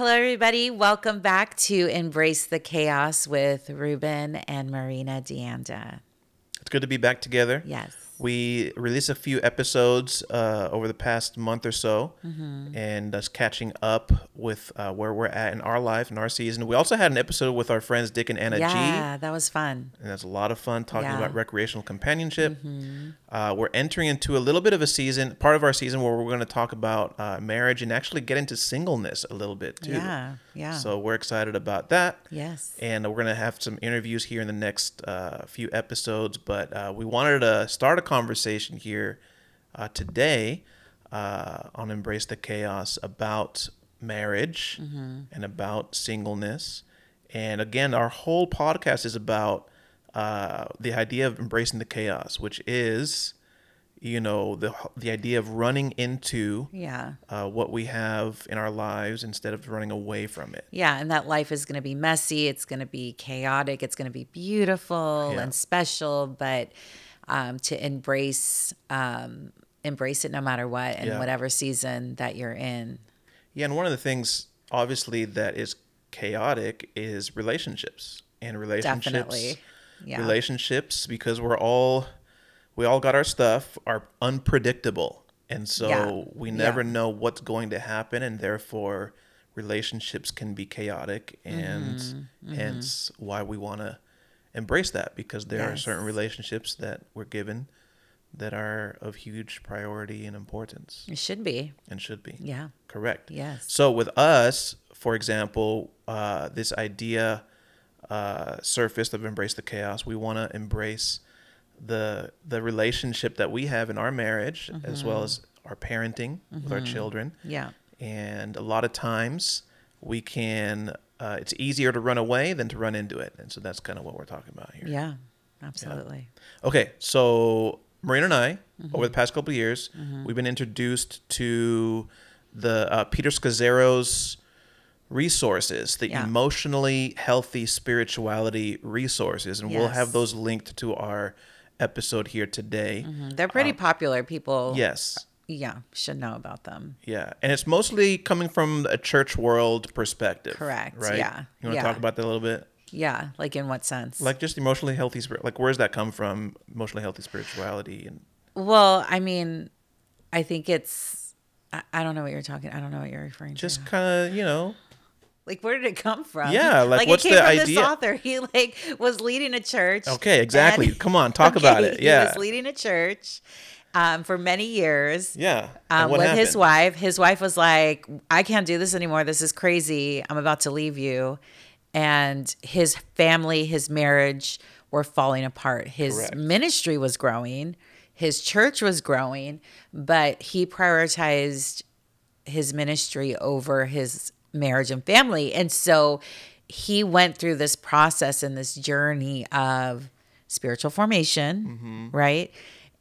Hello, everybody. Welcome back to Embrace the Chaos with Ruben and Marina Deanda. It's good to be back together. Yes. We released a few episodes uh, over the past month or so, Mm-hmm. and us catching up with uh, where we're at in our life and our season. We also had an episode with our friends Dick and Anna G, Yeah, that was fun. and that's a lot of fun talking Yeah. Mm-hmm. about recreational companionship. Uh, we're entering into a little bit of a season, part of our season, where we're going to talk about uh, marriage and actually get into singleness a little bit too. Yeah, yeah. So we're excited about that. Yes. and we're gonna have some interviews here in the next uh, few episodes. But uh, we wanted to start a conversation here uh, today uh, on Embrace the Chaos about marriage and about singleness. And again, our whole podcast is about uh, the idea of embracing the chaos, which is, you know, the the idea of running into Yeah. uh, what we have in our lives instead of running away from it. Yeah, and that life is going to be messy. It's going to be chaotic. It's going to be beautiful Yeah. and special, but um, to embrace um, embrace it no matter what and Yeah. whatever season that you're in. Yeah, and one of the things obviously that is chaotic is relationships and relationships. Definitely. Yeah. Relationships because we're all we all got our stuff are unpredictable. And so Yeah. we never know what's going to happen and therefore relationships can be chaotic and Mm-hmm. hence why we want to embrace that because there are certain relationships that we're given that are of huge priority and importance It should be. and should be. Yeah. Correct. Yes. So with us, for example, uh, this idea uh, surfaced of embrace the chaos. We want to embrace the the relationship that we have in our marriage, as Mm-hmm. well as our parenting with our children. Yeah. And a lot of times, we can. Uh, it's easier to run away than to run into it, and so that's kind of what we're talking about here. Yeah. Absolutely. Okay, so Marina and I, Mm-hmm. over the past couple of years, we've been introduced to the uh, Peter Scazzero's resources, the Yeah. emotionally healthy spirituality resources, and we'll have those linked to our episode here today. Mhm. They're pretty popular. People, Um, Yes. Yeah, should know about them. Yeah, and it's mostly coming from a church world perspective. Correct, Right. yeah, You want to yeah. talk about that a little bit? Yeah. Like in what sense? Like just emotionally healthy spirit. Like where's that come from? Emotionally healthy spirituality and well, I mean, I think it's, I, I don't know what you're talking. I don't know what you're referring to. just kind of you know Like, where did it come from? Yeah, like, what's it came the from This idea? author, he like was leading a church. Okay, exactly. Come on, talk about it. He Yeah. was leading a church um, for many years. Yeah. Um, with his wife, his wife was like, "I can't do this anymore. This is crazy. I'm about to leave you." And his family, his marriage were falling apart. His Correct. ministry was growing, his church was growing, but he prioritized his ministry over his marriage and family. And so he went through this process and this journey of spiritual formation, right?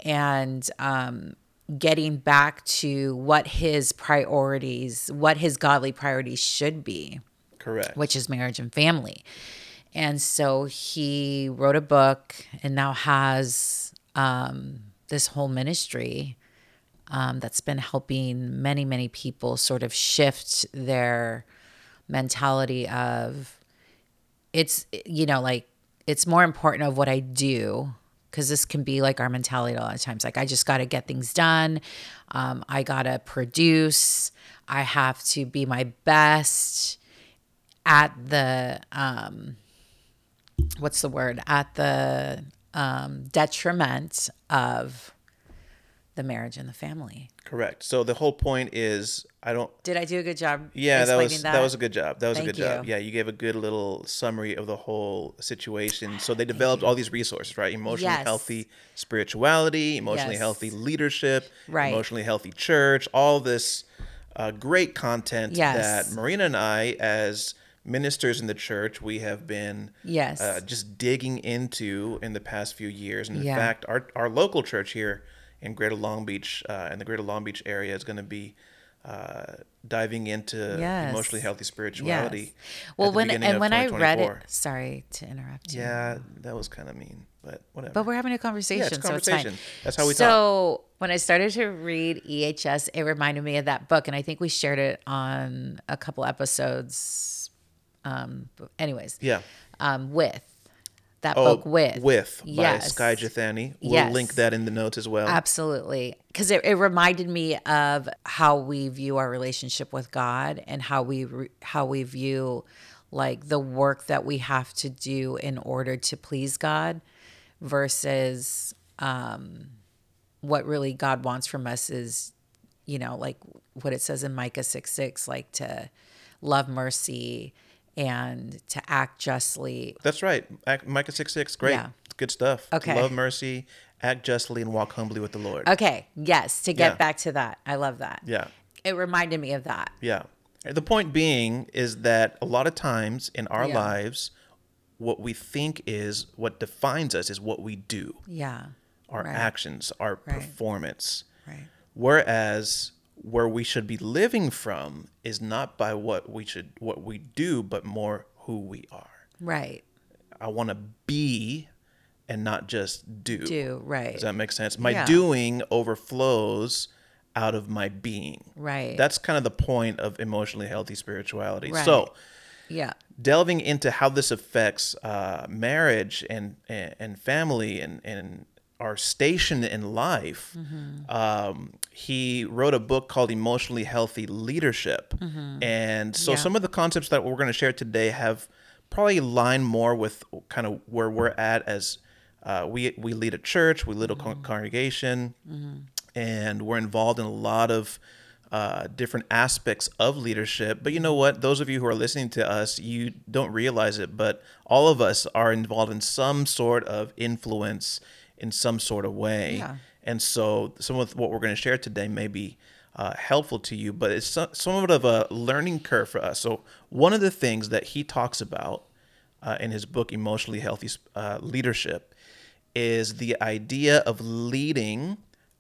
And um, getting back to what his priorities, what his godly priorities should be Correct. which is marriage and family. And so he wrote a book and now has um, this whole ministry um, that's been helping many, many people sort of shift their mentality of it's, you know, like it's more important of what I do because this can be like our mentality a lot of times. Like, I just got to get things done. Um, I got to produce. I have to be my best at the um what's the word at the um detriment of the marriage and the family Correct. So the whole point is I don't did i do a good job Yeah, that was that? was a good job. That was Thank a good job. Yeah, you gave a good little summary of the whole situation. So they developed all these resources, right? Emotionally Yes. healthy spirituality, emotionally Yes. healthy leadership, Right. emotionally healthy church, all this uh, great content Yes. that Marina and I as ministers in the church we have been Yes. uh, just digging into in the past few years and in Yeah. fact our, our local church here in greater long beach uh, in the greater long beach area is going to be uh, diving into Yes. emotionally healthy spirituality yes well when and when i read it sorry to interrupt you yeah that was kind of mean but whatever but we're having a conversation yeah it's a so it's conversation fine that's how we talk so when I started to read EHS, it reminded me of that book, and I think we shared it on a couple episodes. Um, anyways, Yeah. um, with that Oh, book with with by Yes. Skye Jethani. We'll Yes. link that in the notes as well. Absolutely. Because it, it reminded me of how we view our relationship with God and how we re- how we view like the work that we have to do in order to please God versus um, what really God wants from us is, you know, like what it says in Micah 6 6, like to love mercy and to act justly. That's right. Act, Micah 6 6. Great. Yeah. Good stuff. To Okay. love mercy, act justly, and walk humbly with the Lord. Okay. Yes. To get Yeah. back to that. I love that. Yeah. It reminded me of that. Yeah. The point being is that a lot of times in our Yeah. lives, what we think is what defines us is what we do, Yeah. our Right. actions, our Right. performance. Right. Whereas where we should be living from is not by what we should what we do, but more who we are. Right. I want to be and not just do. Do. Right. Does that make sense? My Yeah. doing overflows out of my being. Right. That's kind of the point of emotionally healthy spirituality. Right. So, yeah. delving into how this affects uh, marriage and, and and family and and our station in life, Mm-hmm. um, he wrote a book called Emotionally Healthy Leadership, and so Mm-hmm. Yeah. some of the concepts that we're going to share today have probably line more with kind of where we're at as uh, we we lead a church, we lead a Mm-hmm. con- congregation, and we're involved in a lot of uh, different aspects of leadership. But you know what? Those of you who are listening to us, you don't realize it, but all of us are involved in some sort of influence in some sort of way. Yeah. And so some of what we're going to share today may be uh, helpful to you, but it's so- somewhat of a learning curve for us. So one of the things that he talks about uh, in his book, Emotionally Healthy uh, Leadership, is the idea of leading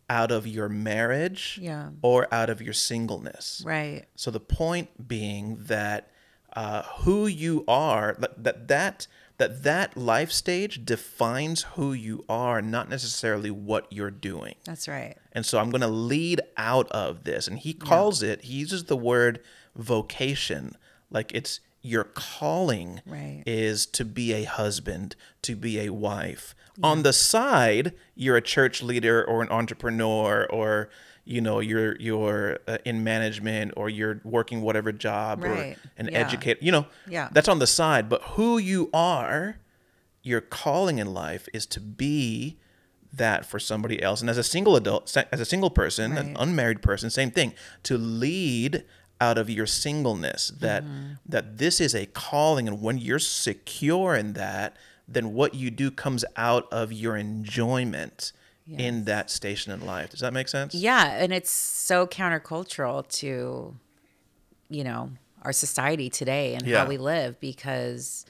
out of your marriage Yeah. or out of your singleness. Right. So the point being that uh, who you are, that, that that that that life stage defines who you are, not necessarily what you're doing. That's right. And so I'm going to lead out of this. And he calls it, he uses the word vocation, like it's your calling Right. is to be a husband, to be a wife. On the side, you're a church leader or an entrepreneur or you know you're you're uh, in management or you're working whatever job Right. or an Yeah. educator you know Yeah. that's on the side but who you are your calling in life is to be that for somebody else and as a single adult as a single person an unmarried person same thing to lead out of your singleness that Mm-hmm. that this is a calling and when you're secure in that then what you do comes out of your enjoyment in that station in life does that make sense Yeah, and it's so countercultural to, you know, our society today and Yeah. how we live because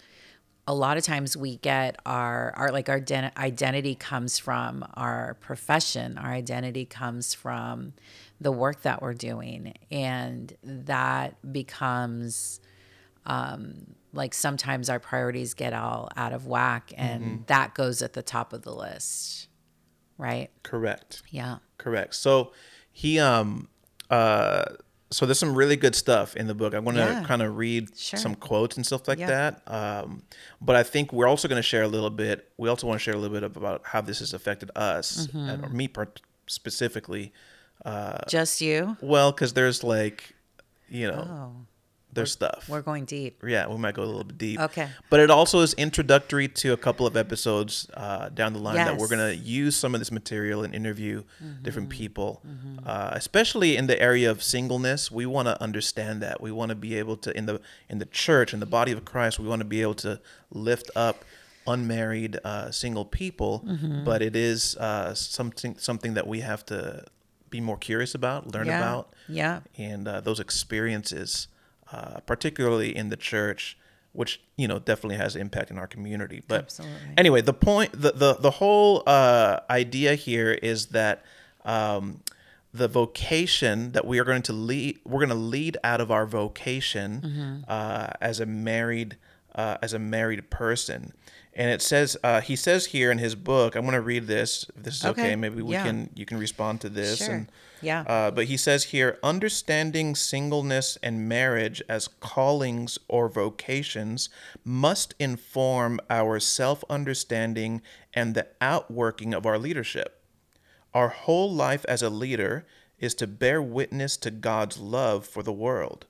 a lot of times we get our our like our den- identity comes from our profession. Our identity comes from the work that we're doing, and that becomes um, like sometimes our priorities get all out of whack, and Mm-hmm. that goes at the top of the list, right? correct Yeah. Correct. So he um uh so there's some really good stuff in the book. I'm going to Yeah. kind of read Sure. some quotes and stuff like Yeah. that. Um, but I think we're also going to share a little bit. We also want to share a little bit about how this has affected us, Mm-hmm. and, or me specifically. Just you. Well, because there's like, you know, Oh. There's stuff. We're going deep. Yeah, we might go a little bit deep. Okay. But it also is introductory to a couple of episodes uh, down the line that we're going to use some of this material and interview Mm-hmm. different people, uh, especially in the area of singleness. We want to understand that. We want to be able to in the in the church in the body of Christ. We want to be able to lift up unmarried uh, single people. Mm-hmm. But it is uh, something something that we have to be more curious about, learn Yeah. about Yeah. and uh, those experiences, uh, particularly in the church, which you know definitely has impact in our community. But Absolutely. anyway, the point, the the the whole uh, idea here is that um, the vocation that we are going to lead, we're going to lead out of our vocation Mm-hmm. uh, as a married. uh, as a married person. And it says uh, he says here in his book. I'm going to read this. If this is okay, Okay. maybe we Yeah. can you can respond to this. Sure. And, Yeah. uh, but he says here, understanding singleness and marriage as callings or vocations must inform our self understanding and the outworking of our leadership. Our whole life as a leader is to bear witness to God's love for the world,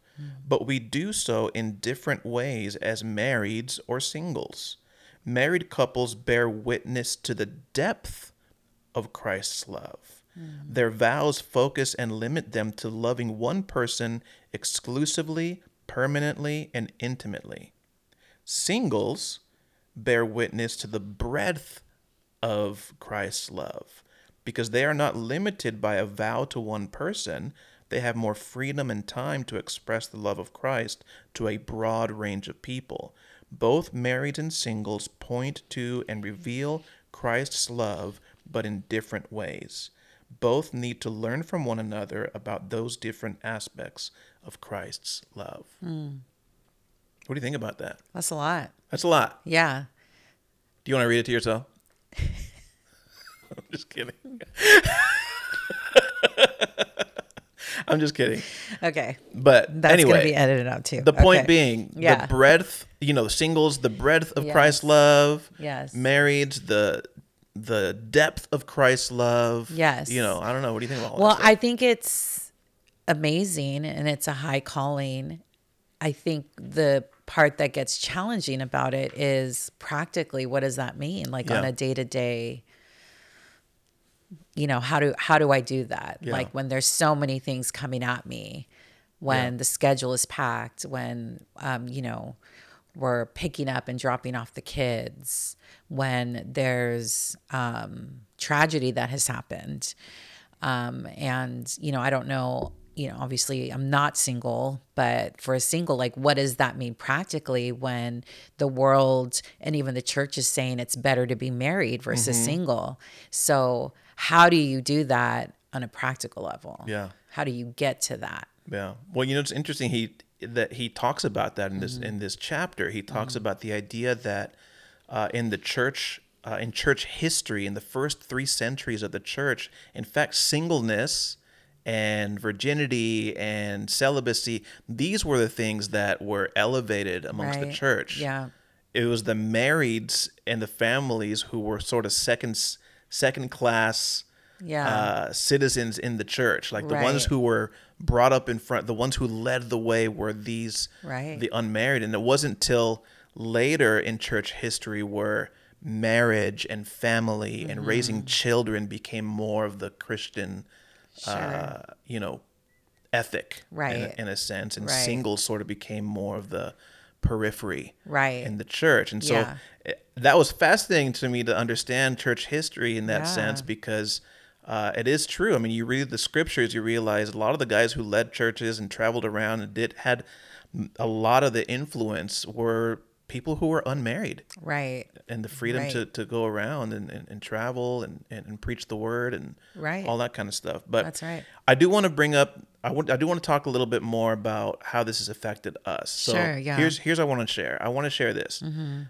but we do so in different ways as marrieds or singles. Married couples bear witness to the depth of Christ's love. Hmm. Their vows focus and limit them to loving one person exclusively, permanently, and intimately. Singles bear witness to the breadth of Christ's love because they are not limited by a vow to one person. They have more freedom and time to express the love of Christ to a broad range of people. Both married and singles point to and reveal Christ's love, but in different ways. Both need to learn from one another about those different aspects of Christ's love. Hmm. What do you think about that? That's a lot. That's a lot. Yeah. Do you want to read it to yourself? I'm just kidding. I'm just kidding. Okay. But That's anyway, gonna be edited out too. the point being Yeah. the breadth, you know, the singles, the breadth of Yes. Christ's love. Yes. Marrieds, the the depth of Christ's love. Yes. You know, I don't know. What do you think about all Well? I think it's amazing and it's a high calling. I think the part that gets challenging about it is practically what does that mean? Like on a day to day, you know, how do how do I do that? Yeah. Like when there's so many things coming at me, when Yeah. the schedule is packed, when um, you know, we're picking up and dropping off the kids, when there's um, tragedy that has happened. Um, and, you know, I don't know, you know, obviously I'm not single, but for a single, like, what does that mean practically when the world and even the church is saying it's better to be married versus Mm-hmm. single? So, how do you do that on a practical level? Yeah. How do you get to that? Yeah. Well, you know, it's interesting. He that he talks about that in this Mm-hmm. in this chapter. He talks about the idea that uh, in the church, uh, in church history, in the first three centuries of the church, in fact, singleness and virginity and celibacy these were the things that were elevated amongst the church Yeah. it was the marrieds and the families who were sort of second second class Yeah. uh, citizens in the church like the ones who were brought up in front the ones who led the way were these Right. the unmarried and it wasn't till later in church history where marriage and family and Mm-hmm. raising children became more of the christian uh, you know ethic in Right. in, a sense and Right. singles sort of became more of the periphery Right. in the church and so Yeah. it- that was fascinating to me to understand church history in that Yeah. sense because uh, it is true. I mean, you read the scriptures, you realize a lot of the guys who led churches and traveled around and did had a lot of the influence were people who were unmarried right. and the freedom Right. to, to go around and, and, and travel and, and, and preach the word and Right. all that kind of stuff. But That's right. I do want to bring up I want I do want to talk a little bit more about how this has affected us. So Sure, yeah. Mm-hmm. here's here's what I want to share. I want to share this.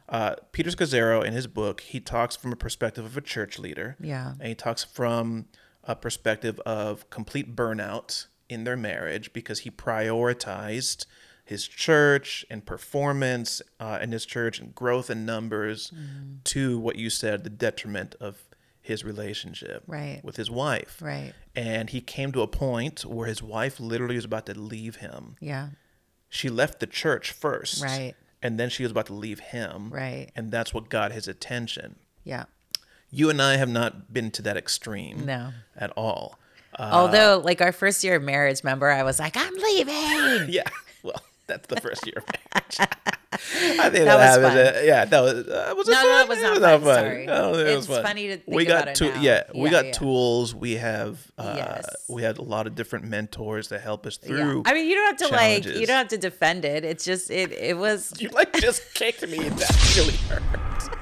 Uh, Peter Scazzero in his book he talks from a perspective of a church leader. Yeah. and he talks from a perspective of complete burnout in their marriage because he prioritized his church and performance uh, in his church and growth in numbers Mm-hmm. to what you said the detriment of his relationship Right. with his wife Right. and he came to a point where his wife literally was about to leave him Yeah. she left the church first Right. and then she was about to leave him Right. and that's what got his attention Yeah. you and i have not been to that extreme No. at all uh, Although, like our first year of marriage, remember, I was like, I'm leaving. yeah that's the first year of marriage I think That that, was happens. fun. uh, yeah, that was. Uh, was it No, no, fun? it was not fun, sorry. I don't think it was It's fun. funny to think we got about it tou- now. Yeah, we got yeah. tools. We have. Uh, Yes. We had a lot of different mentors to help us Yeah. through. I mean, you don't have to like, you don't have to defend it. It's just, it, it was, You like just kicked me and that really hurt.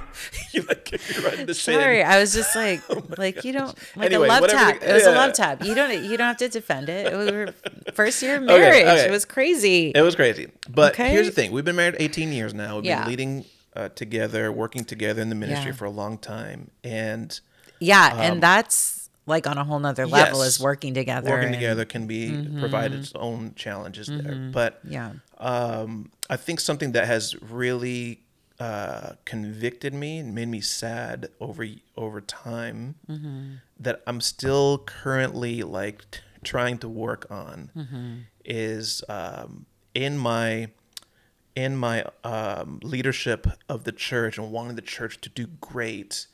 You like right in the. Sorry, I was just like, like you don't like Anyway, a love tap. it was a love tap. You don't you don't have to defend it. It was first year of marriage. okay. It was crazy. It was crazy. But Okay. here's the thing: we've been married 18 years now. We've Yeah. been leading uh, together, working together in the ministry Yeah. for a long time, and yeah, and that's like on a whole nother level Um, yes, is working together. working and- Mm-hmm. together can be provide its own challenges there. But Yeah. um, I think something that has really uh, convicted me and made me sad over over time Mm-hmm. that I'm still currently like t- trying to work on Mm-hmm. is um, in my in my um, leadership of the church and wanting the church to do great.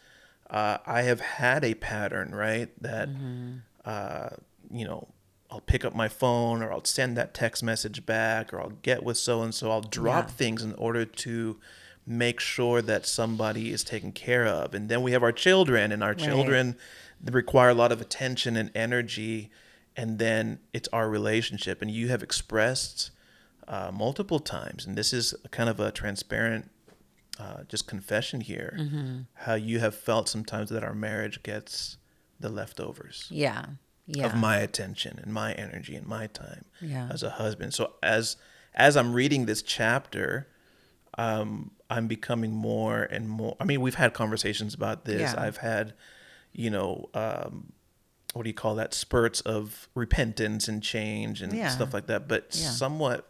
Uh, I have had a pattern, right? That uh, you know, I'll pick up my phone or I'll send that text message back or I'll get with so and so. I'll drop Yeah. things in order to make sure that somebody is taken care of. And then we have our children, and our children they require a lot of attention and energy. And then it's our relationship. And you have expressed uh, multiple times, and this is kind of a transparent uh, just confession here, Mm-hmm. how you have felt sometimes that our marriage gets the leftovers Yeah. Yeah. of my attention and my energy and my time Yeah. as a husband. So as as I'm reading this chapter, um, I'm becoming more and more. I mean, we've had conversations about this. Yeah. I've had, you know, um, what do you call that? Spurts of repentance and change and Yeah. stuff like that. But Yeah. somewhat,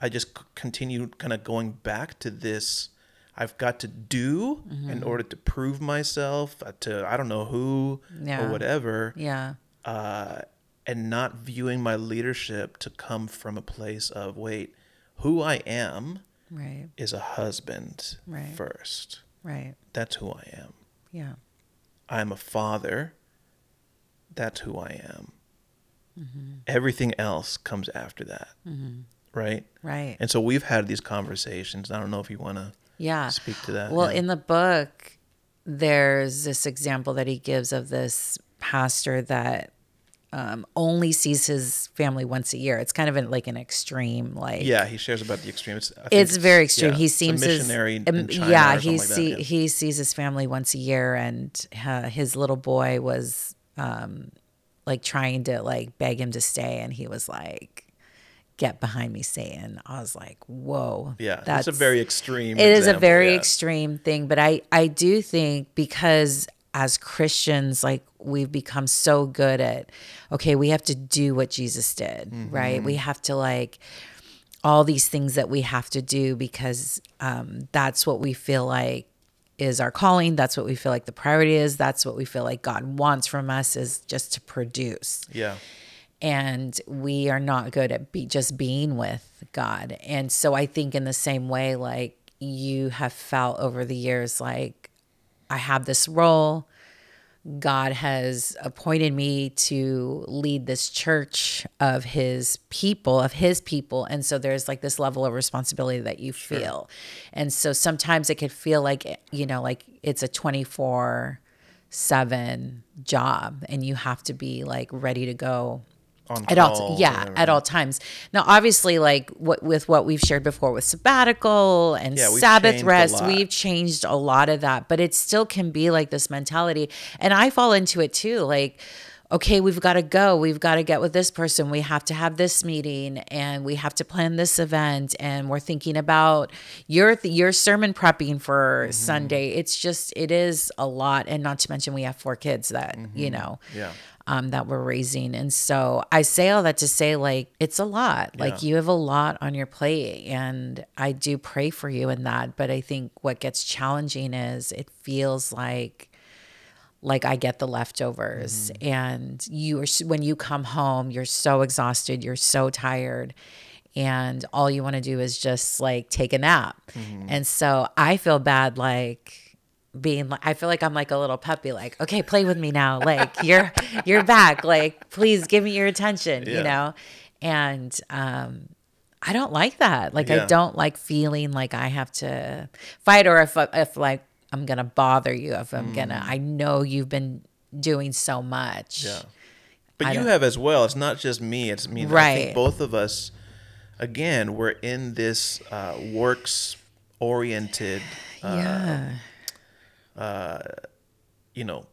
I just c- continue kind of going back to this. I've got to do Mm-hmm. in order to prove myself uh, to I don't know who or whatever yeah. uh, and not viewing my leadership to come from a place of wait, who I am Right. is a husband Right. first. Right. That's who I am. Yeah. I'm a father. That's who I am. Mm-hmm. Everything else comes after that. Right? Right. And so we've had these conversations. I don't know if you want to Yeah. speak to that. Well, in the book, there's this example that he gives of this pastor that um, only sees his family once a year. It's kind of an, like an extreme, like yeah, he shares about the extreme. It's, it's very extreme. yeah, he seems his- missionary China yeah, he like see yeah. he sees his family once a year, and uh, his little boy was um, like trying to like beg him to stay, and he was like, "Get behind me, Satan!" I was like, "Whoa, Yeah, that's a very extreme. it is a very yeah. extreme thing but i i do think because as christians like we've become so good at okay we have to do what jesus did right? We have to like all these things that we have to do because um, that's what we feel like is our calling. That's what we feel like the priority is. That's what we feel like god wants from us is just to produce. Yeah. and we are not good at be just being with God. And so I think in the same way, like you have felt over the years, like I have this role. God has appointed me to lead this church of his people, of his people. And so there's like this level of responsibility that you feel. And so sometimes it could feel like, you know, like it's a 24 7 job and you have to be like ready to go at all yeah at all times now obviously like what with what we've shared before with sabbatical and Yeah, sabbath rest we've changed a lot of that but it still can be like this mentality and i fall into it too like okay we've got to go we've got to get with this person we have to have this meeting and we have to plan this event and we're thinking about your your sermon prepping for Mm-hmm. sunday it's just it is a lot and not to mention we have four kids that Mm-hmm. you know Yeah. Um, that we're raising. And so I say all that to say, like, it's a lot. Like, Yeah. you have a lot on your plate. And I do pray for you in that. But I think what gets challenging is it feels like, like I get the leftovers. And you are, when you come home, you're so exhausted, you're so tired. And all you want to do is just like take a nap. And so I feel bad, like, being like I feel like I'm like a little puppy like okay play with me now like you're you're back like please give me your attention Yeah. you know and um I don't like that like I don't like feeling like I have to fight or if if like I'm going to bother you if I'm going to I know you've been doing so much Mm. Yeah. But I you have as well. It's not just me. It's me. I Right. think both of us, again, we're in this uh, works oriented uh, yeah uh, you know,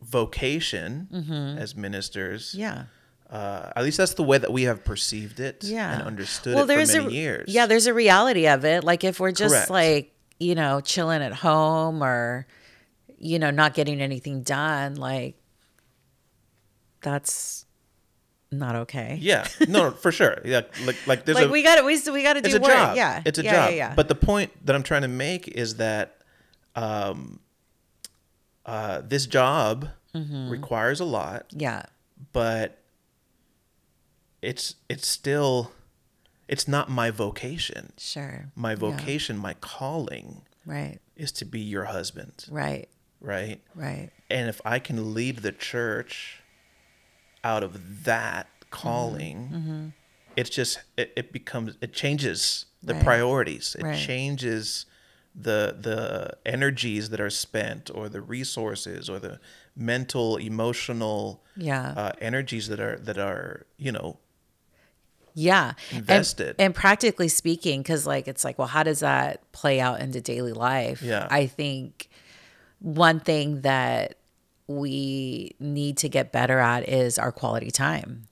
vocation as ministers. Mm-hmm. Yeah. Uh, at least that's the way that we have perceived it Yeah. and understood it for many a years. yeah, there's a reality of it. Like if we're just Correct. like you know chilling at home or you know not getting anything done, like that's not okay. Yeah, no, for sure. Yeah, like like there's like a we got to we we got to do work. job. Yeah, it's a yeah, job. Yeah, yeah. But the point that I'm trying to make is that um, uh, this job Mm-hmm. requires a lot, yeah, but it's it's still it's not my vocation. sure. My Yeah. vocation, my calling Right, is to be your husband, right, right? right. And if I can lead the church out of that calling, Mm-hmm. it's just it, it becomes it changes the Right. priorities. It Right. changes the the energies that are spent or the resources or the mental emotional Yeah. uh, energies that are that are you know Yeah. And- invested. And, practically speaking, because like it's like, well, how does that play out into daily life? Yeah. I think one thing that we need to get better at is our quality time.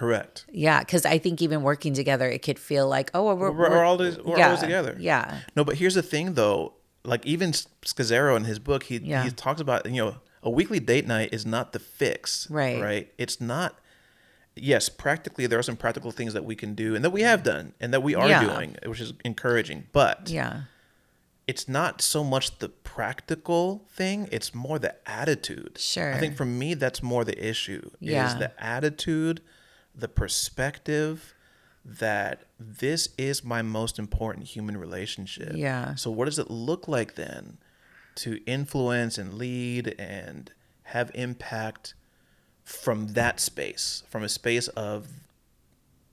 Correct Yeah, because I think even working together, it could feel like, oh, we're, We're- we're always- we're yeah, always together. Yeah, no but here's the thing though like even Scazzero in his book he Yeah. he talks about you know a weekly date night is not the fix Right. right it's not yes practically there are some practical things that we can do and that we have done and that we are Yeah. doing which is encouraging but yeah, it's not so much the practical thing it's more the attitude Sure. i think for me that's more the issue Yeah. is the attitude the perspective that this is my most important human relationship Yeah. so what does it look like then to influence and lead and have impact from that space from a space of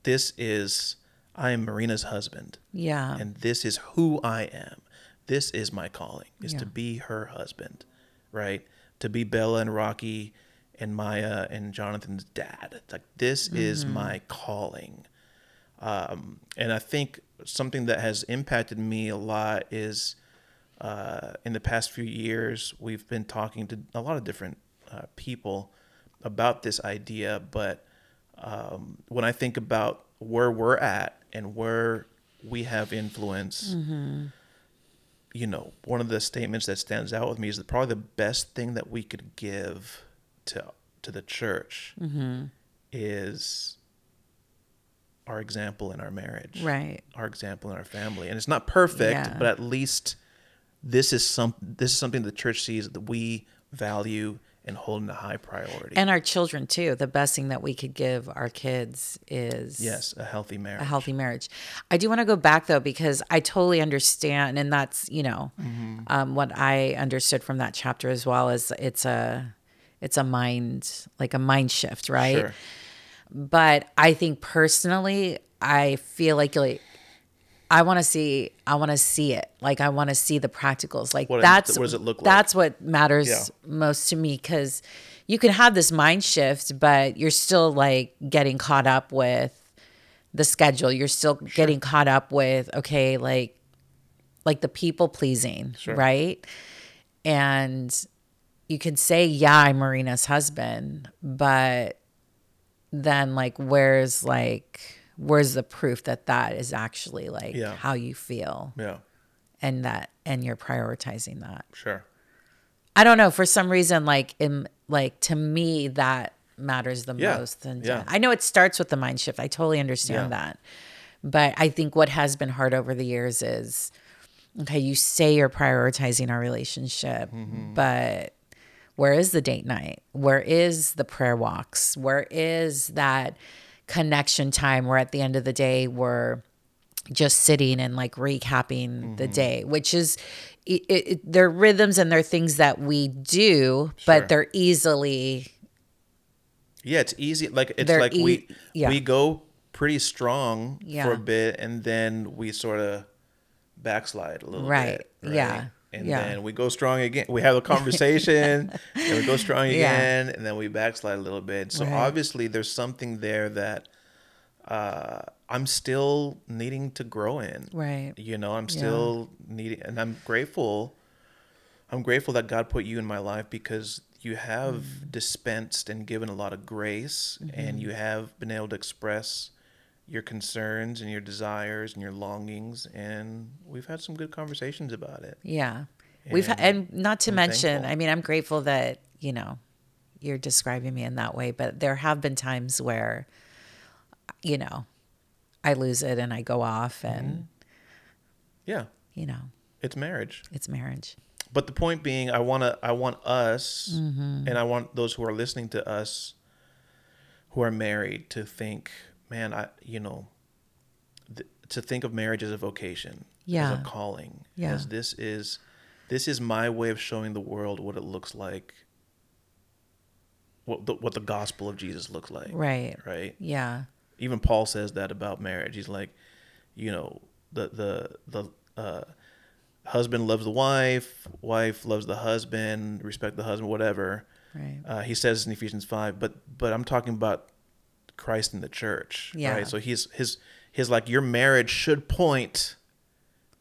this is i am marina's husband yeah, and this is who I am. This is my calling is to be her husband, right? To be Bella and Rocky and Maya and Jonathan's dad. It's like this is Mm-hmm. my calling. Um, and I think something that has impacted me a lot is uh, in the past few years, we've been talking to a lot of different uh, people about this idea. But um, when I think about where we're at and where we have influence, you know, one of the statements that stands out with me is that probably the best thing that we could give to to the church is our example in our marriage right. our example in our family. And it's not perfect, Yeah. but at least this is some this is something the church sees that we value and hold in a high priority. And our children too. The best thing that we could give our kids is yes, a healthy marriage. a healthy marriage. I do want to go back though because I totally understand, and that's you know Mm-hmm. um, what I understood from that chapter as well. Is it's a it's a mind like a mind shift, right? Sure. But I think personally, I feel like like I want to see I want to see it. Like I want to see the practicals. Like What- that's what does it look like? That's what matters Yeah. most to me because you can have this mind shift, but you're still like getting caught up with the schedule. You're still getting caught up with okay, like like the people pleasing, Sure. right? And you can say, "Yeah, I'm Marina's husband," but then like where's like where's the proof that that is actually like Yeah. how you feel Yeah, and that and you're prioritizing that sure. i don't know for some reason like in like to me that matters the Yeah. most and Yeah. i know it starts with the mind shift i totally understand Yeah. that but i think what has been hard over the years is okay you say you're prioritizing our relationship Mm-hmm. but where is the date night where is the prayer walks where is that connection time where at the end of the day we're just sitting and like recapping the mm-hmm. day which is it, it, they're rhythms and they're things that we do Sure. but they're easily Yeah, it's easy. Like it's like e- we yeah. we go pretty strong for a bit, and then we sort of backslide a little Right. bit. Yeah. And Yeah. then we go strong again. We have a conversation, and we go strong Yeah. again, and then we backslide a little bit. So Right. obviously, there's something there that uh, I'm still needing to grow in. right You know, I'm still needing, and I'm grateful I'm grateful that God put you in my life because you have Mm-hmm. dispensed and given a lot of grace and you have been able to express your concerns and your desires and your longings and we've had some good conversations about it. Yeah. We've And and not to I'm mention, thankful. I mean, I'm grateful that, you know, you're describing me in that way, but there have been times where you know, I lose it and I go off and Yeah. you know, It's marriage. it's marriage. But the point being, I want to, I want us, Mm-hmm. and I want those who are listening to us, who are married, to think, man, I, you know, th- to think of marriage as a vocation, yeah. as a calling, Yeah. as this is, this is my way of showing the world what it looks like, what the, what the gospel of Jesus looks like, Right. right? Yeah. even Paul says that about marriage. He's like, you know, the the the uh, husband loves the wife, wife loves the husband, respect the husband, whatever. Right. Uh, he says in Ephesians five, but but I'm talking about Christ in the church, Yeah. right? So he's his his like your marriage should point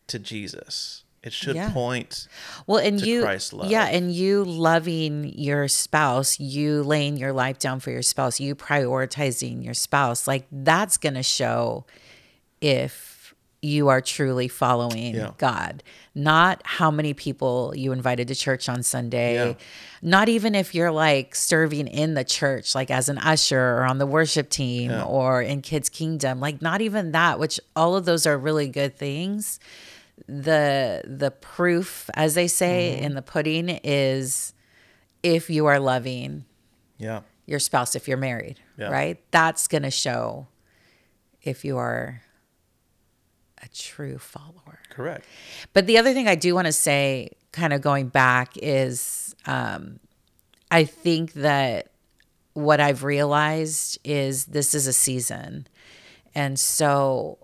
to Jesus. It should Yeah. point. Well, and to you, Christ's love. yeah, and you loving your spouse, you laying your life down for your spouse, you prioritizing your spouse, like that's going to show if you are truly following Yeah. God. Not how many people you invited to church on Sunday, Yeah. not even if you're like serving in the church, like as an usher or on the worship team Yeah. or in Kids Kingdom, like not even that, which all of those are really good things the the proof as they say Mm-hmm. in the pudding is if you are loving Yeah, your spouse if you're married right that's going to show if you are a true follower correct. but the other thing i do want to say kind of going back is um, i think that what i've realized is this is a season and so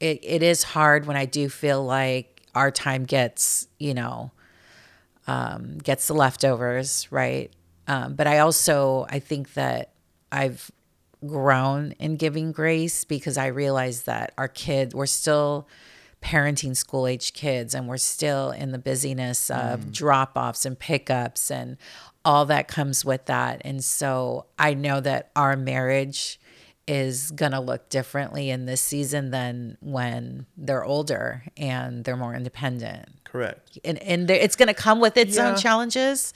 it, it is hard when I do feel like our time gets, you know, um, gets the leftovers, right? Um, but I also I think that I've grown in giving grace because I realize that our kids we're still parenting school age kids and we're still in the busyness of drop offs and pickups and all that comes with that. And so I know that our marriage is going to look differently in this season than when they're older and they're more independent. Correct. And, and it's going to come with its Yeah. own challenges.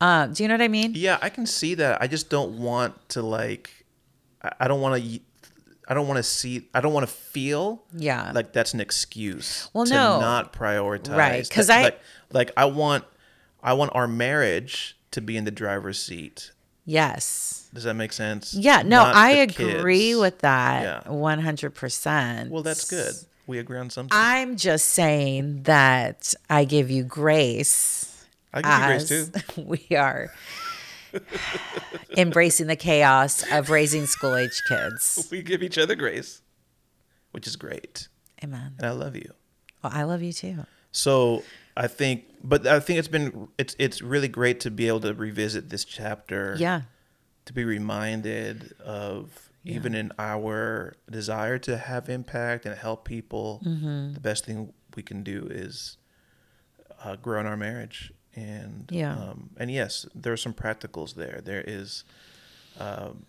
Um, do you know what I mean? Yeah, I can see that. I just don't want to like. I don't want to. I don't want to see. I don't want to feel. Yeah. Like that's an excuse. Well, to no. not prioritize. Right. Because I- like, like I want. I want our marriage to be in the driver's seat. Yes. Does that make sense? Yeah. No, Not I agree kids. with that 100%. Well, that's good. We agree on something. I'm just saying that I give you grace I give you grace too. we are embracing the chaos of raising school age kids. We give each other grace, which is great, Amen. and I love you. Well, I love you too. So I think, but I think it's been it's it's really great to be able to revisit this chapter. Yeah. To be reminded of even in our desire to have impact and help people, Mm-hmm. the best thing we can do is uh, grow in our marriage. And Yeah. um, and yes, there are some practicals there. There is, um,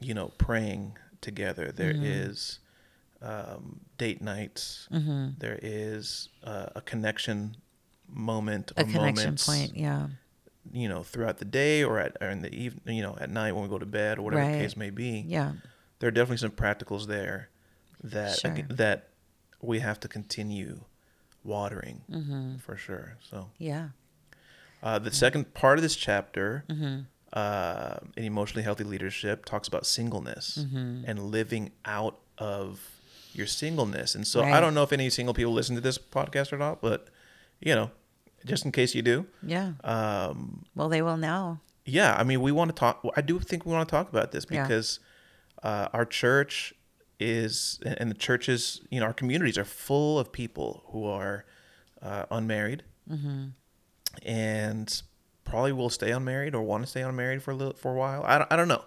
you know, praying together. There Mm-hmm. is um, date nights. Mm-hmm. There is uh, a connection moment, A or connection moments, point. Yeah. You know, throughout the day or at or in the evening. You know, at night when we go to bed or whatever Right. the case may be. Yeah. There are definitely some practicals there that Sure. that we have to continue watering Mm-hmm. for sure. So. Yeah. Uh, the second part of this chapter, Mm-hmm. uh, in emotionally healthy leadership, talks about singleness Mm-hmm. and living out of your singleness. And so I don't know if any single people listen to this podcast or not, but you know, just in case you do, Yeah. um, Well, they will know. yeah, I mean, we want to talk. I do think we want to talk about this Yeah. because uh, our church is, and the churches, you know, our communities are full of people who are uh, unmarried Mm-hmm. And probably will stay unmarried or want to stay unmarried for a little, for a while. I don't, I don't know,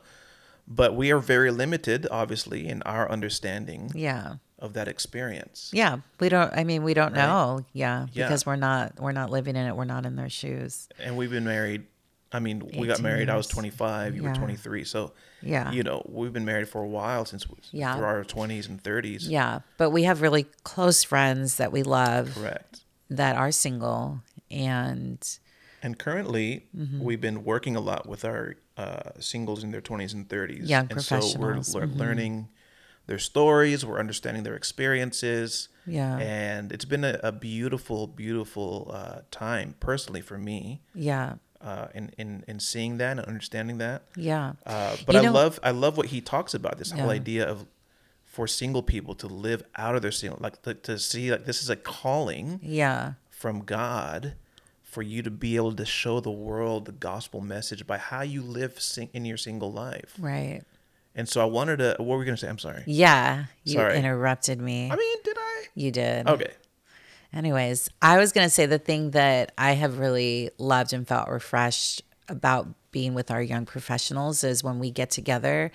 but we are very limited, obviously, in our understanding Yeah. of that experience. Yeah, we don't. I mean, we don't Right. know. Yeah, Yeah. because we're not we're not living in it. We're not in their shoes. And we've been married. I mean, we got 18 married. I was 25. You were 23. So, Yeah. you know, we've been married for a while since Yeah. through our 20s and 30s. Yeah, but we have really close friends that we love Correct. that are single, and And currently, Mm-hmm. we've been working a lot with our uh, singles in their 20s and 30s. Young and so we're professionals. Mm-hmm. learning their stories, we're understanding their experiences. Yeah. And it's been a, a beautiful, beautiful uh, time personally for me yeah, uh, in, in, in seeing that and understanding that. yeah, Uh, but You I know- love I love what he talks about this whole idea of for single people to live out of their single like to, to see like this is a calling yeah, from God for you to be able to show the world the gospel message by how you live sing- in your single life. right. And so I wanted to. What were we gonna say? I'm sorry. Yeah, you Sorry. interrupted me. I mean, did I? you did. Okay. Anyways, I was going to say the thing that I have really loved and felt refreshed about being with our young professionals is when we get together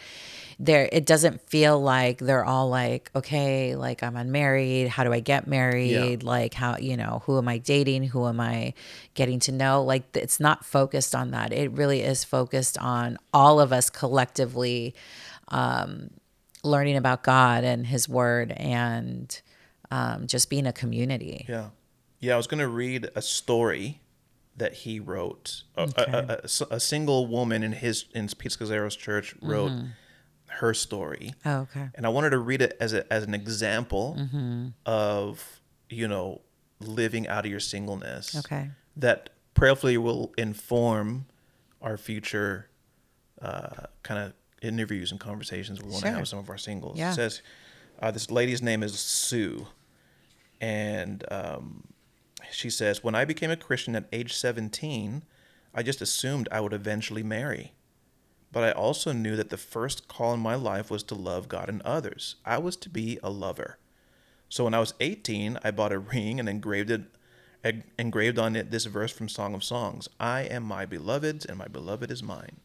there it doesn't feel like they're all like okay like I'm unmarried. How do I get married? Like how you know who am I dating? Who am I getting to know? Like it's not focused on that. It really is focused on all of us collectively um, learning about God and his word and um, just being a community. Yeah. Yeah. I was gonna read a story that he wrote. A- A, a, a, a single woman in his in Pete church wrote her story. oh okay and I wanted to read it as a, as an example Mm-hmm. of you know living out of your singleness. Okay. That prayerfully will inform our future uh, kind of interviews and conversations we want to Sure. have with some of our singles. Yeah. It says uh, this lady's name is Sue, and um, she says, "When I became a Christian at age 17, I just assumed I would eventually marry." But I also knew that the first call in my life was to love God and others. I was to be a lover. So when I was 18, I bought a ring and engraved it engraved on it this verse from Song of Songs. I am my beloved's and my beloved is mine.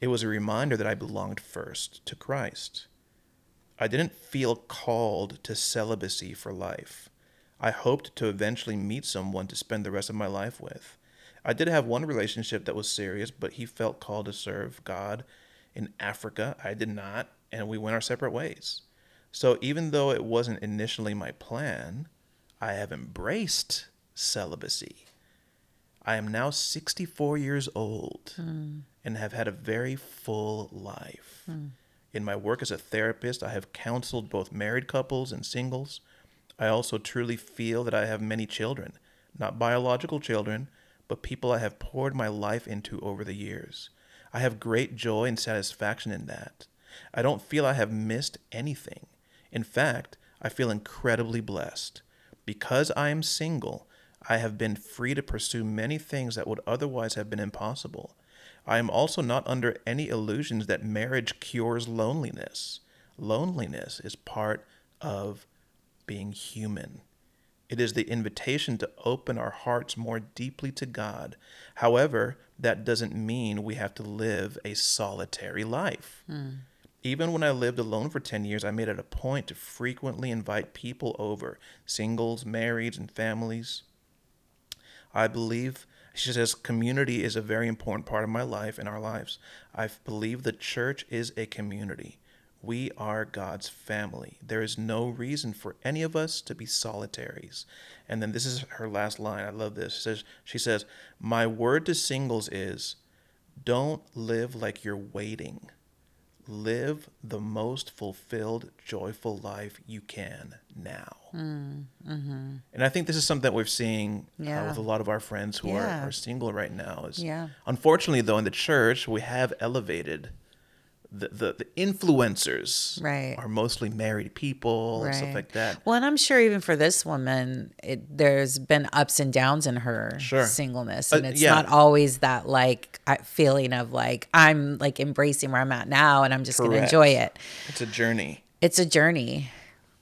It was a reminder that I belonged first to Christ. I didn't feel called to celibacy for life. I hoped to eventually meet someone to spend the rest of my life with. I did have one relationship that was serious, but he felt called to serve God in Africa. I did not, and we went our separate ways. So even though it wasn't initially my plan, I have embraced celibacy. I am now 64 years old hmm. and have had a very full life. Hmm. In my work as a therapist, I have counseled both married couples and singles. I also truly feel that I have many children, not biological children, but people I have poured my life into over the years. I have great joy and satisfaction in that. I don't feel I have missed anything. In fact, I feel incredibly blessed. Because I am single, I have been free to pursue many things that would otherwise have been impossible. I am also not under any illusions that marriage cures loneliness. Loneliness is part of being human. It is the invitation to open our hearts more deeply to God. However, that doesn't mean we have to live a solitary life. Hmm. Even when I lived alone for 10 years, I made it a point to frequently invite people over singles, marrieds, and families. I believe, she says, community is a very important part of my life and our lives. I believe the church is a community. We are God's family. There is no reason for any of us to be solitaries. And then this is her last line. I love this. She says, she says My word to singles is don't live like you're waiting. Live the most fulfilled, joyful life you can now. And I think this is something that we're seeing uh, with a lot of our friends who Yeah. are, are single right now. Is Yeah. Unfortunately, though, in the church, we have elevated the, the, the influencers Right. are mostly married people and stuff like that. Well, and I'm sure even for this woman, it, there's been ups and downs in her Sure. singleness, Uh, and it's yeah. not always that like feeling of like I'm like embracing where I'm at now, and I'm just going to enjoy it. It's a journey. It's a journey,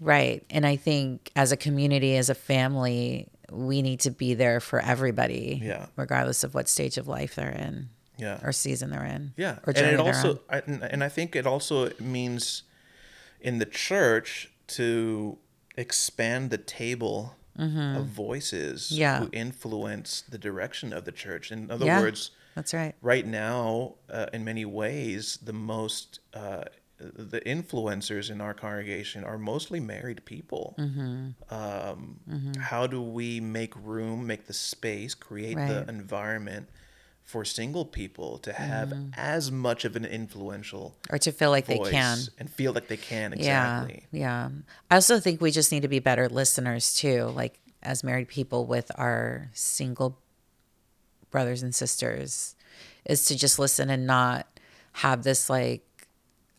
right? And I think as a community, as a family, we need to be there for everybody, Yeah. regardless of what stage of life they're in Yeah. or season they're in, Yeah, or and it also. I, and I think it also means in the church to expand the table of voices Mm-hmm. Yeah. who influence the direction of the church. In other Yeah. words, That's right. right now, uh, in many ways, the most uh, the influencers in our congregation are mostly married people. Mm-hmm. Um, How do we make room, make the space, create the environment for single people to have as much of an influential Or to feel like they can. and feel like they can Yeah. exactly? Yeah. I also think we just need to be better listeners too, like as married people with our single brothers and sisters, is to just listen and not have this like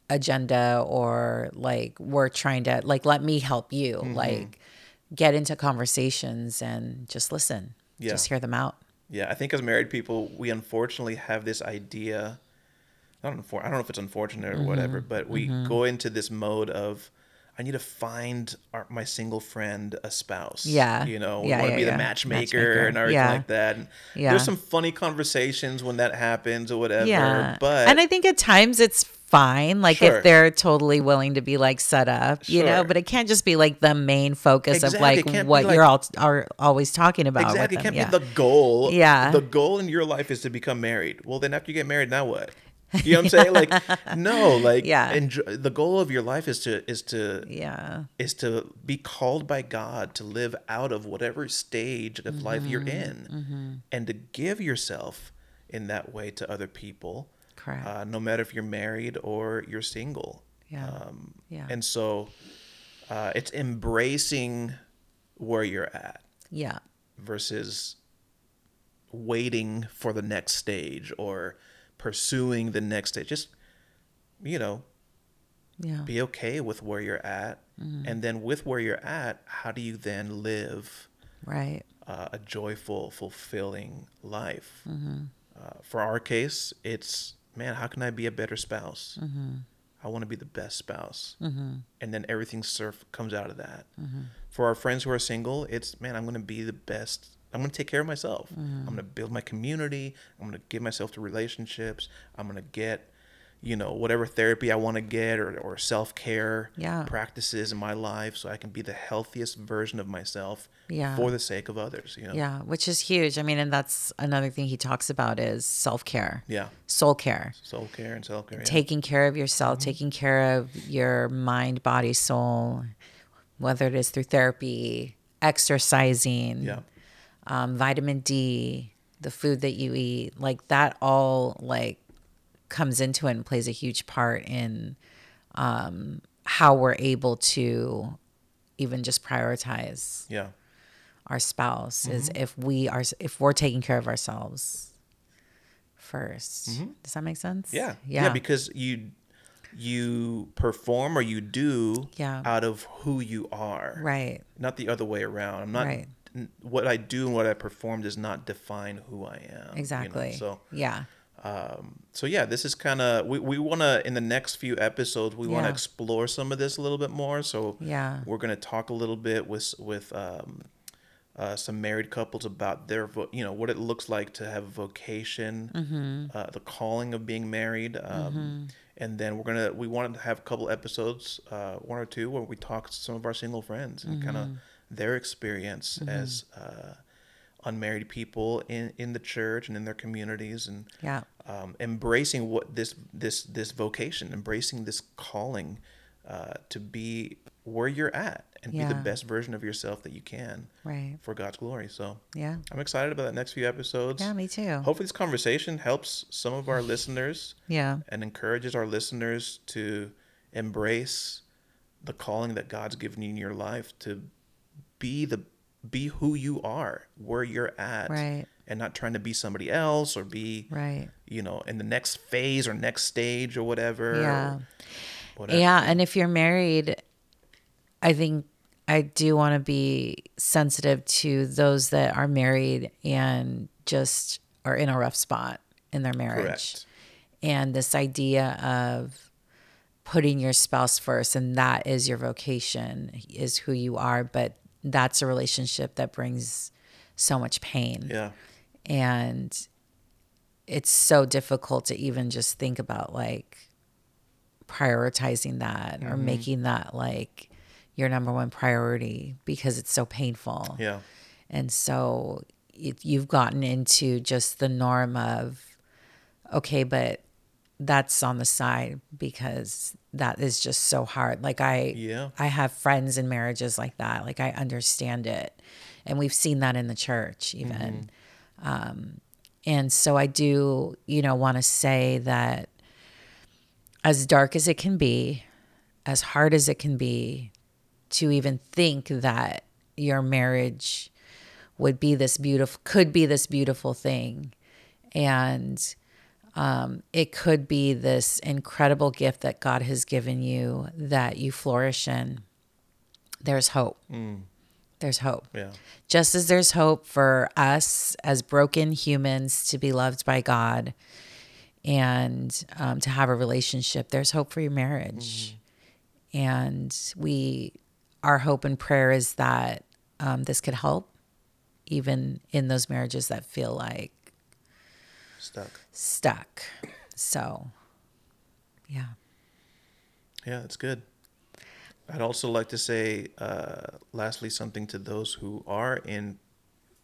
agenda or like we're trying to like let me help you. Mm-hmm. Like get into conversations and just listen. Yeah. Just hear them out. Yeah, I think as married people, we unfortunately have this idea. I don't know. I don't know if it's unfortunate or Mm-hmm. whatever, but we go into this mode of, I need to find our, my single friend a spouse. Yeah. you know, we want to yeah, be the matchmaker, Matchmaker. and everything Yeah. like that. And Yeah. There's some funny conversations when that happens or whatever. Yeah. but and I think at times it's fine. Like Sure. if they're totally willing to be like set up, you know, but it can't just be like the main focus of like It can't be what like- you're all are always talking about. exactly, it can't yeah. be the goal. Yeah. the goal in your life is to become married. Well, then after you get married, now what? You know what I'm saying? Like, no, like, Yeah. Enjoy, the goal of your life is to is to yeah. is to be called by God to live out of whatever stage of life you're Mm-hmm. in and to give yourself in that way to other people, Correct. uh, no matter if you're married or you're single. Yeah. Um, Yeah. And so uh, it's embracing where you're at yeah. versus waiting for the next stage or pursuing the next stage. Just, you know, Yeah. be okay with where you're at Mm-hmm. and then with where you're at how do you then live Right. uh, a joyful fulfilling life Mm-hmm. uh, for our case it's man how can i be a better spouse? Mm-hmm. i want to be the best spouse. Mm-hmm. And then everything surf comes out of that. Mm-hmm. For our friends who are single it's man i'm going to be the best. I'm going to take care of myself. Mm-hmm. I'm going to build my community. I'm going to give myself to relationships. I'm going to get you know whatever therapy i want to get or, or self-care Yeah. practices in my life so i can be the healthiest version of myself Yeah. for the sake of others you know Yeah. Which is huge. I mean, and that's another thing he talks about is self care, yeah soul care. soul care and self-care yeah. taking care of yourself, Mm-hmm. taking care of your mind, body, soul, whether it is through therapy, exercising, yeah um, vitamin D, the food that you eat, like that all like comes into it and plays a huge part in um, how we're able to even just prioritize yeah our spouse is Mm-hmm. if we are if we're taking care of ourselves 1st Does that make sense? Mm-hmm. Yeah. Yeah. because you you perform or you do Yeah. out of who you are. right. Not the other way around. I'm not Right. what I do and what I perform does not define who I am. you know? Exactly. So yeah. So yeah, this is kind of we, we want to in the next few episodes we want to explore some of this a little bit more. So Yeah. we're going to talk a little bit with with um, uh, some married couples about their vo- you know what it looks like to have a vocation, Mm-hmm. uh, the calling of being married, um, and then we're gonna we wanted to have a couple episodes, uh, one or two, where we talk to some of our single friends and kind of Mm-hmm. their experience as uh, unmarried people in in the church and in their communities and Yeah. um, embracing what this this this vocation, embracing this calling uh, to be where you're at and be the best version of yourself that you can Right. for God's glory. So Yeah. I'm excited about the next few episodes. Yeah, me too. Hopefully, this conversation helps some of our listeners Yeah. and encourages our listeners to embrace the calling that God's given you in your life to be the be who you are, where you're at, Right. and not trying to be somebody else or be Right. you know, in the next phase or next stage or whatever. Yeah. or whatever. Yeah. And if you're married, I think I do want to be sensitive to those that are married and just are in a rough spot in their marriage. Correct. And this idea of putting your spouse first and that is your vocation, is who you are. But that's a relationship that brings so much pain. Yeah. and it's so difficult to even just think about like prioritizing that or mm-hmm. making that like your number one priority because it's so painful. Yeah. And so it, you've gotten into just the norm of, okay, but that's on the side because that is just so hard. Like I, Yeah. I have friends in marriages like that. Like I understand it, and we've seen that in the church even. Um, and so I do, you know, want to say that as dark as it can be, as hard as it can be, to even think that your marriage would be this beautiful, could be this beautiful thing. And um, it could be this incredible gift that God has given you that you flourish in. There's hope. There's hope. Yeah. Just as there's hope for us as broken humans to be loved by God and um, to have a relationship, there's hope for your marriage. And we, our hope and prayer is that um, this could help even in those marriages that feel like Stuck. stuck. So, yeah. Yeah, it's good. I'd also like to say, uh, lastly, something to those who are in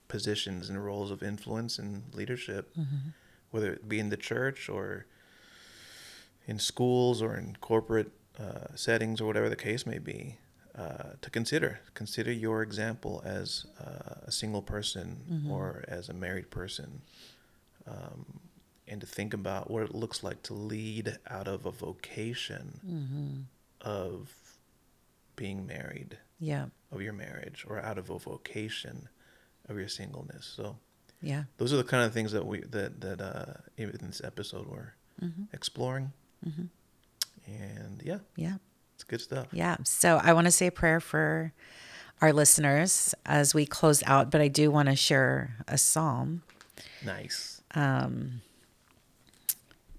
positions and roles of influence and leadership, whether it be in the church or in schools or in corporate uh, settings or whatever the case may be, uh, to consider. Consider your example as uh, a single person or as a married person. Um, and to think about what it looks like to lead out of a vocation of being married, Yeah. of your marriage, or out of a vocation of your singleness. So Yeah. those are the kind of things that we that that uh, in this episode we're exploring. And yeah, Yeah. it's good stuff. Yeah. So I want to say a prayer for our listeners as we close out, but I do want to share a psalm Nice.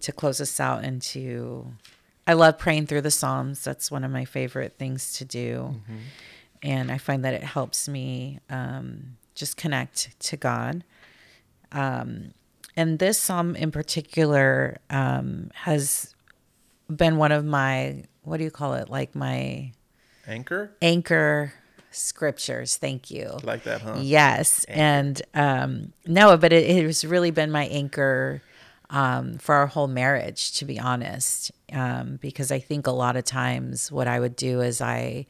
To close us out and to I love praying through the Psalms. That's one of my favorite things to do. And I find that it helps me um, just connect to God. Um, and this psalm in particular um, has been one of my, what do you call it? Like my Anchor, anchor scriptures. Thank you. like that, huh? Yes. And um, no, but it, it has really been my anchor um, for our whole marriage, to be honest. Um, because I think a lot of times what I would do is I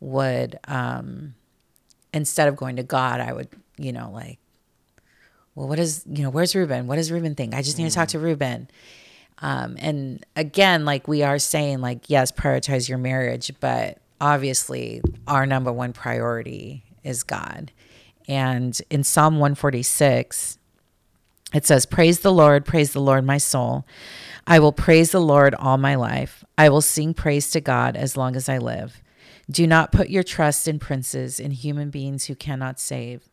would, um, instead of going to God, I would, you know, like, well, what is, you know, where's Ruben? What does Ruben think? I just need to talk to Ruben. Um, and again, like we are saying, like, yes, prioritize your marriage, but obviously our number one priority is God. And in Psalm 146, it says, Praise the Lord, praise the Lord, my soul. I will praise the Lord all my life. I will sing praise to God as long as I live. Do not put your trust in princes, in human beings who cannot save.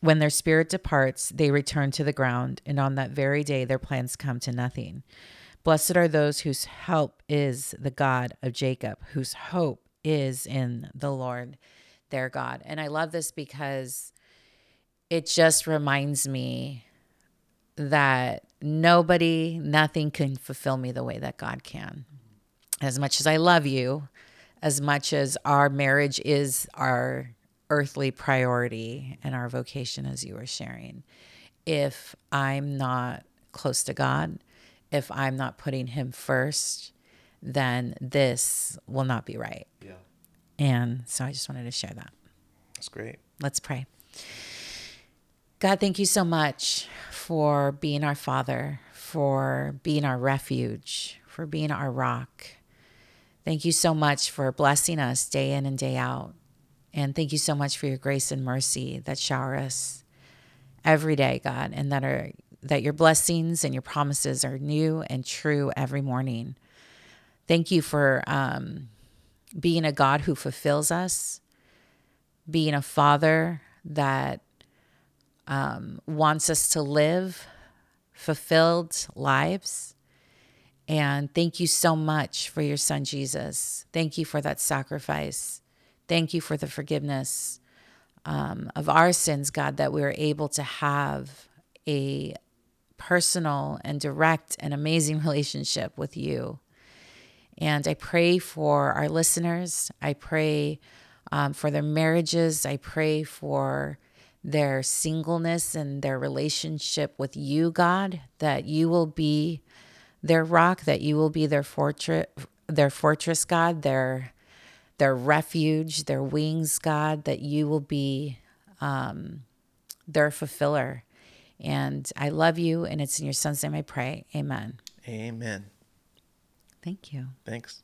When their spirit departs, they return to the ground, and on that very day their plans come to nothing. Blessed are those whose help is the God of Jacob, whose hope is in the Lord their God. And I love this because it just reminds me that nobody, nothing can fulfill me the way that God can. As much as I love you, as much as our marriage is our earthly priority and our vocation, as you were sharing, if I'm not close to God, if I'm not putting Him first, then this will not be right. Yeah. And so I just wanted to share that. That's great. Let's pray. God, thank you so much for being our Father, for being our refuge, for being our rock. Thank you so much for blessing us day in and day out. And thank you so much for your grace and mercy that shower us every day, God, and that are that your blessings and your promises are new and true every morning. Thank you for um, being a God who fulfills us, being a father that um, wants us to live fulfilled lives. And thank you so much for your son, Jesus. Thank you for that sacrifice. Thank you for the forgiveness um, of our sins, God, that we are able to have a personal and direct and amazing relationship with you. And I pray for our listeners. I pray um, for their marriages. I pray for their singleness and their relationship with you, God, that you will be their rock, that you will be their fortress, their fortress, God, their their refuge, their wings, God, that you will be um, their fulfiller. And I love you, and it's in your son's name I pray. Amen. Amen. Thank you. Thanks.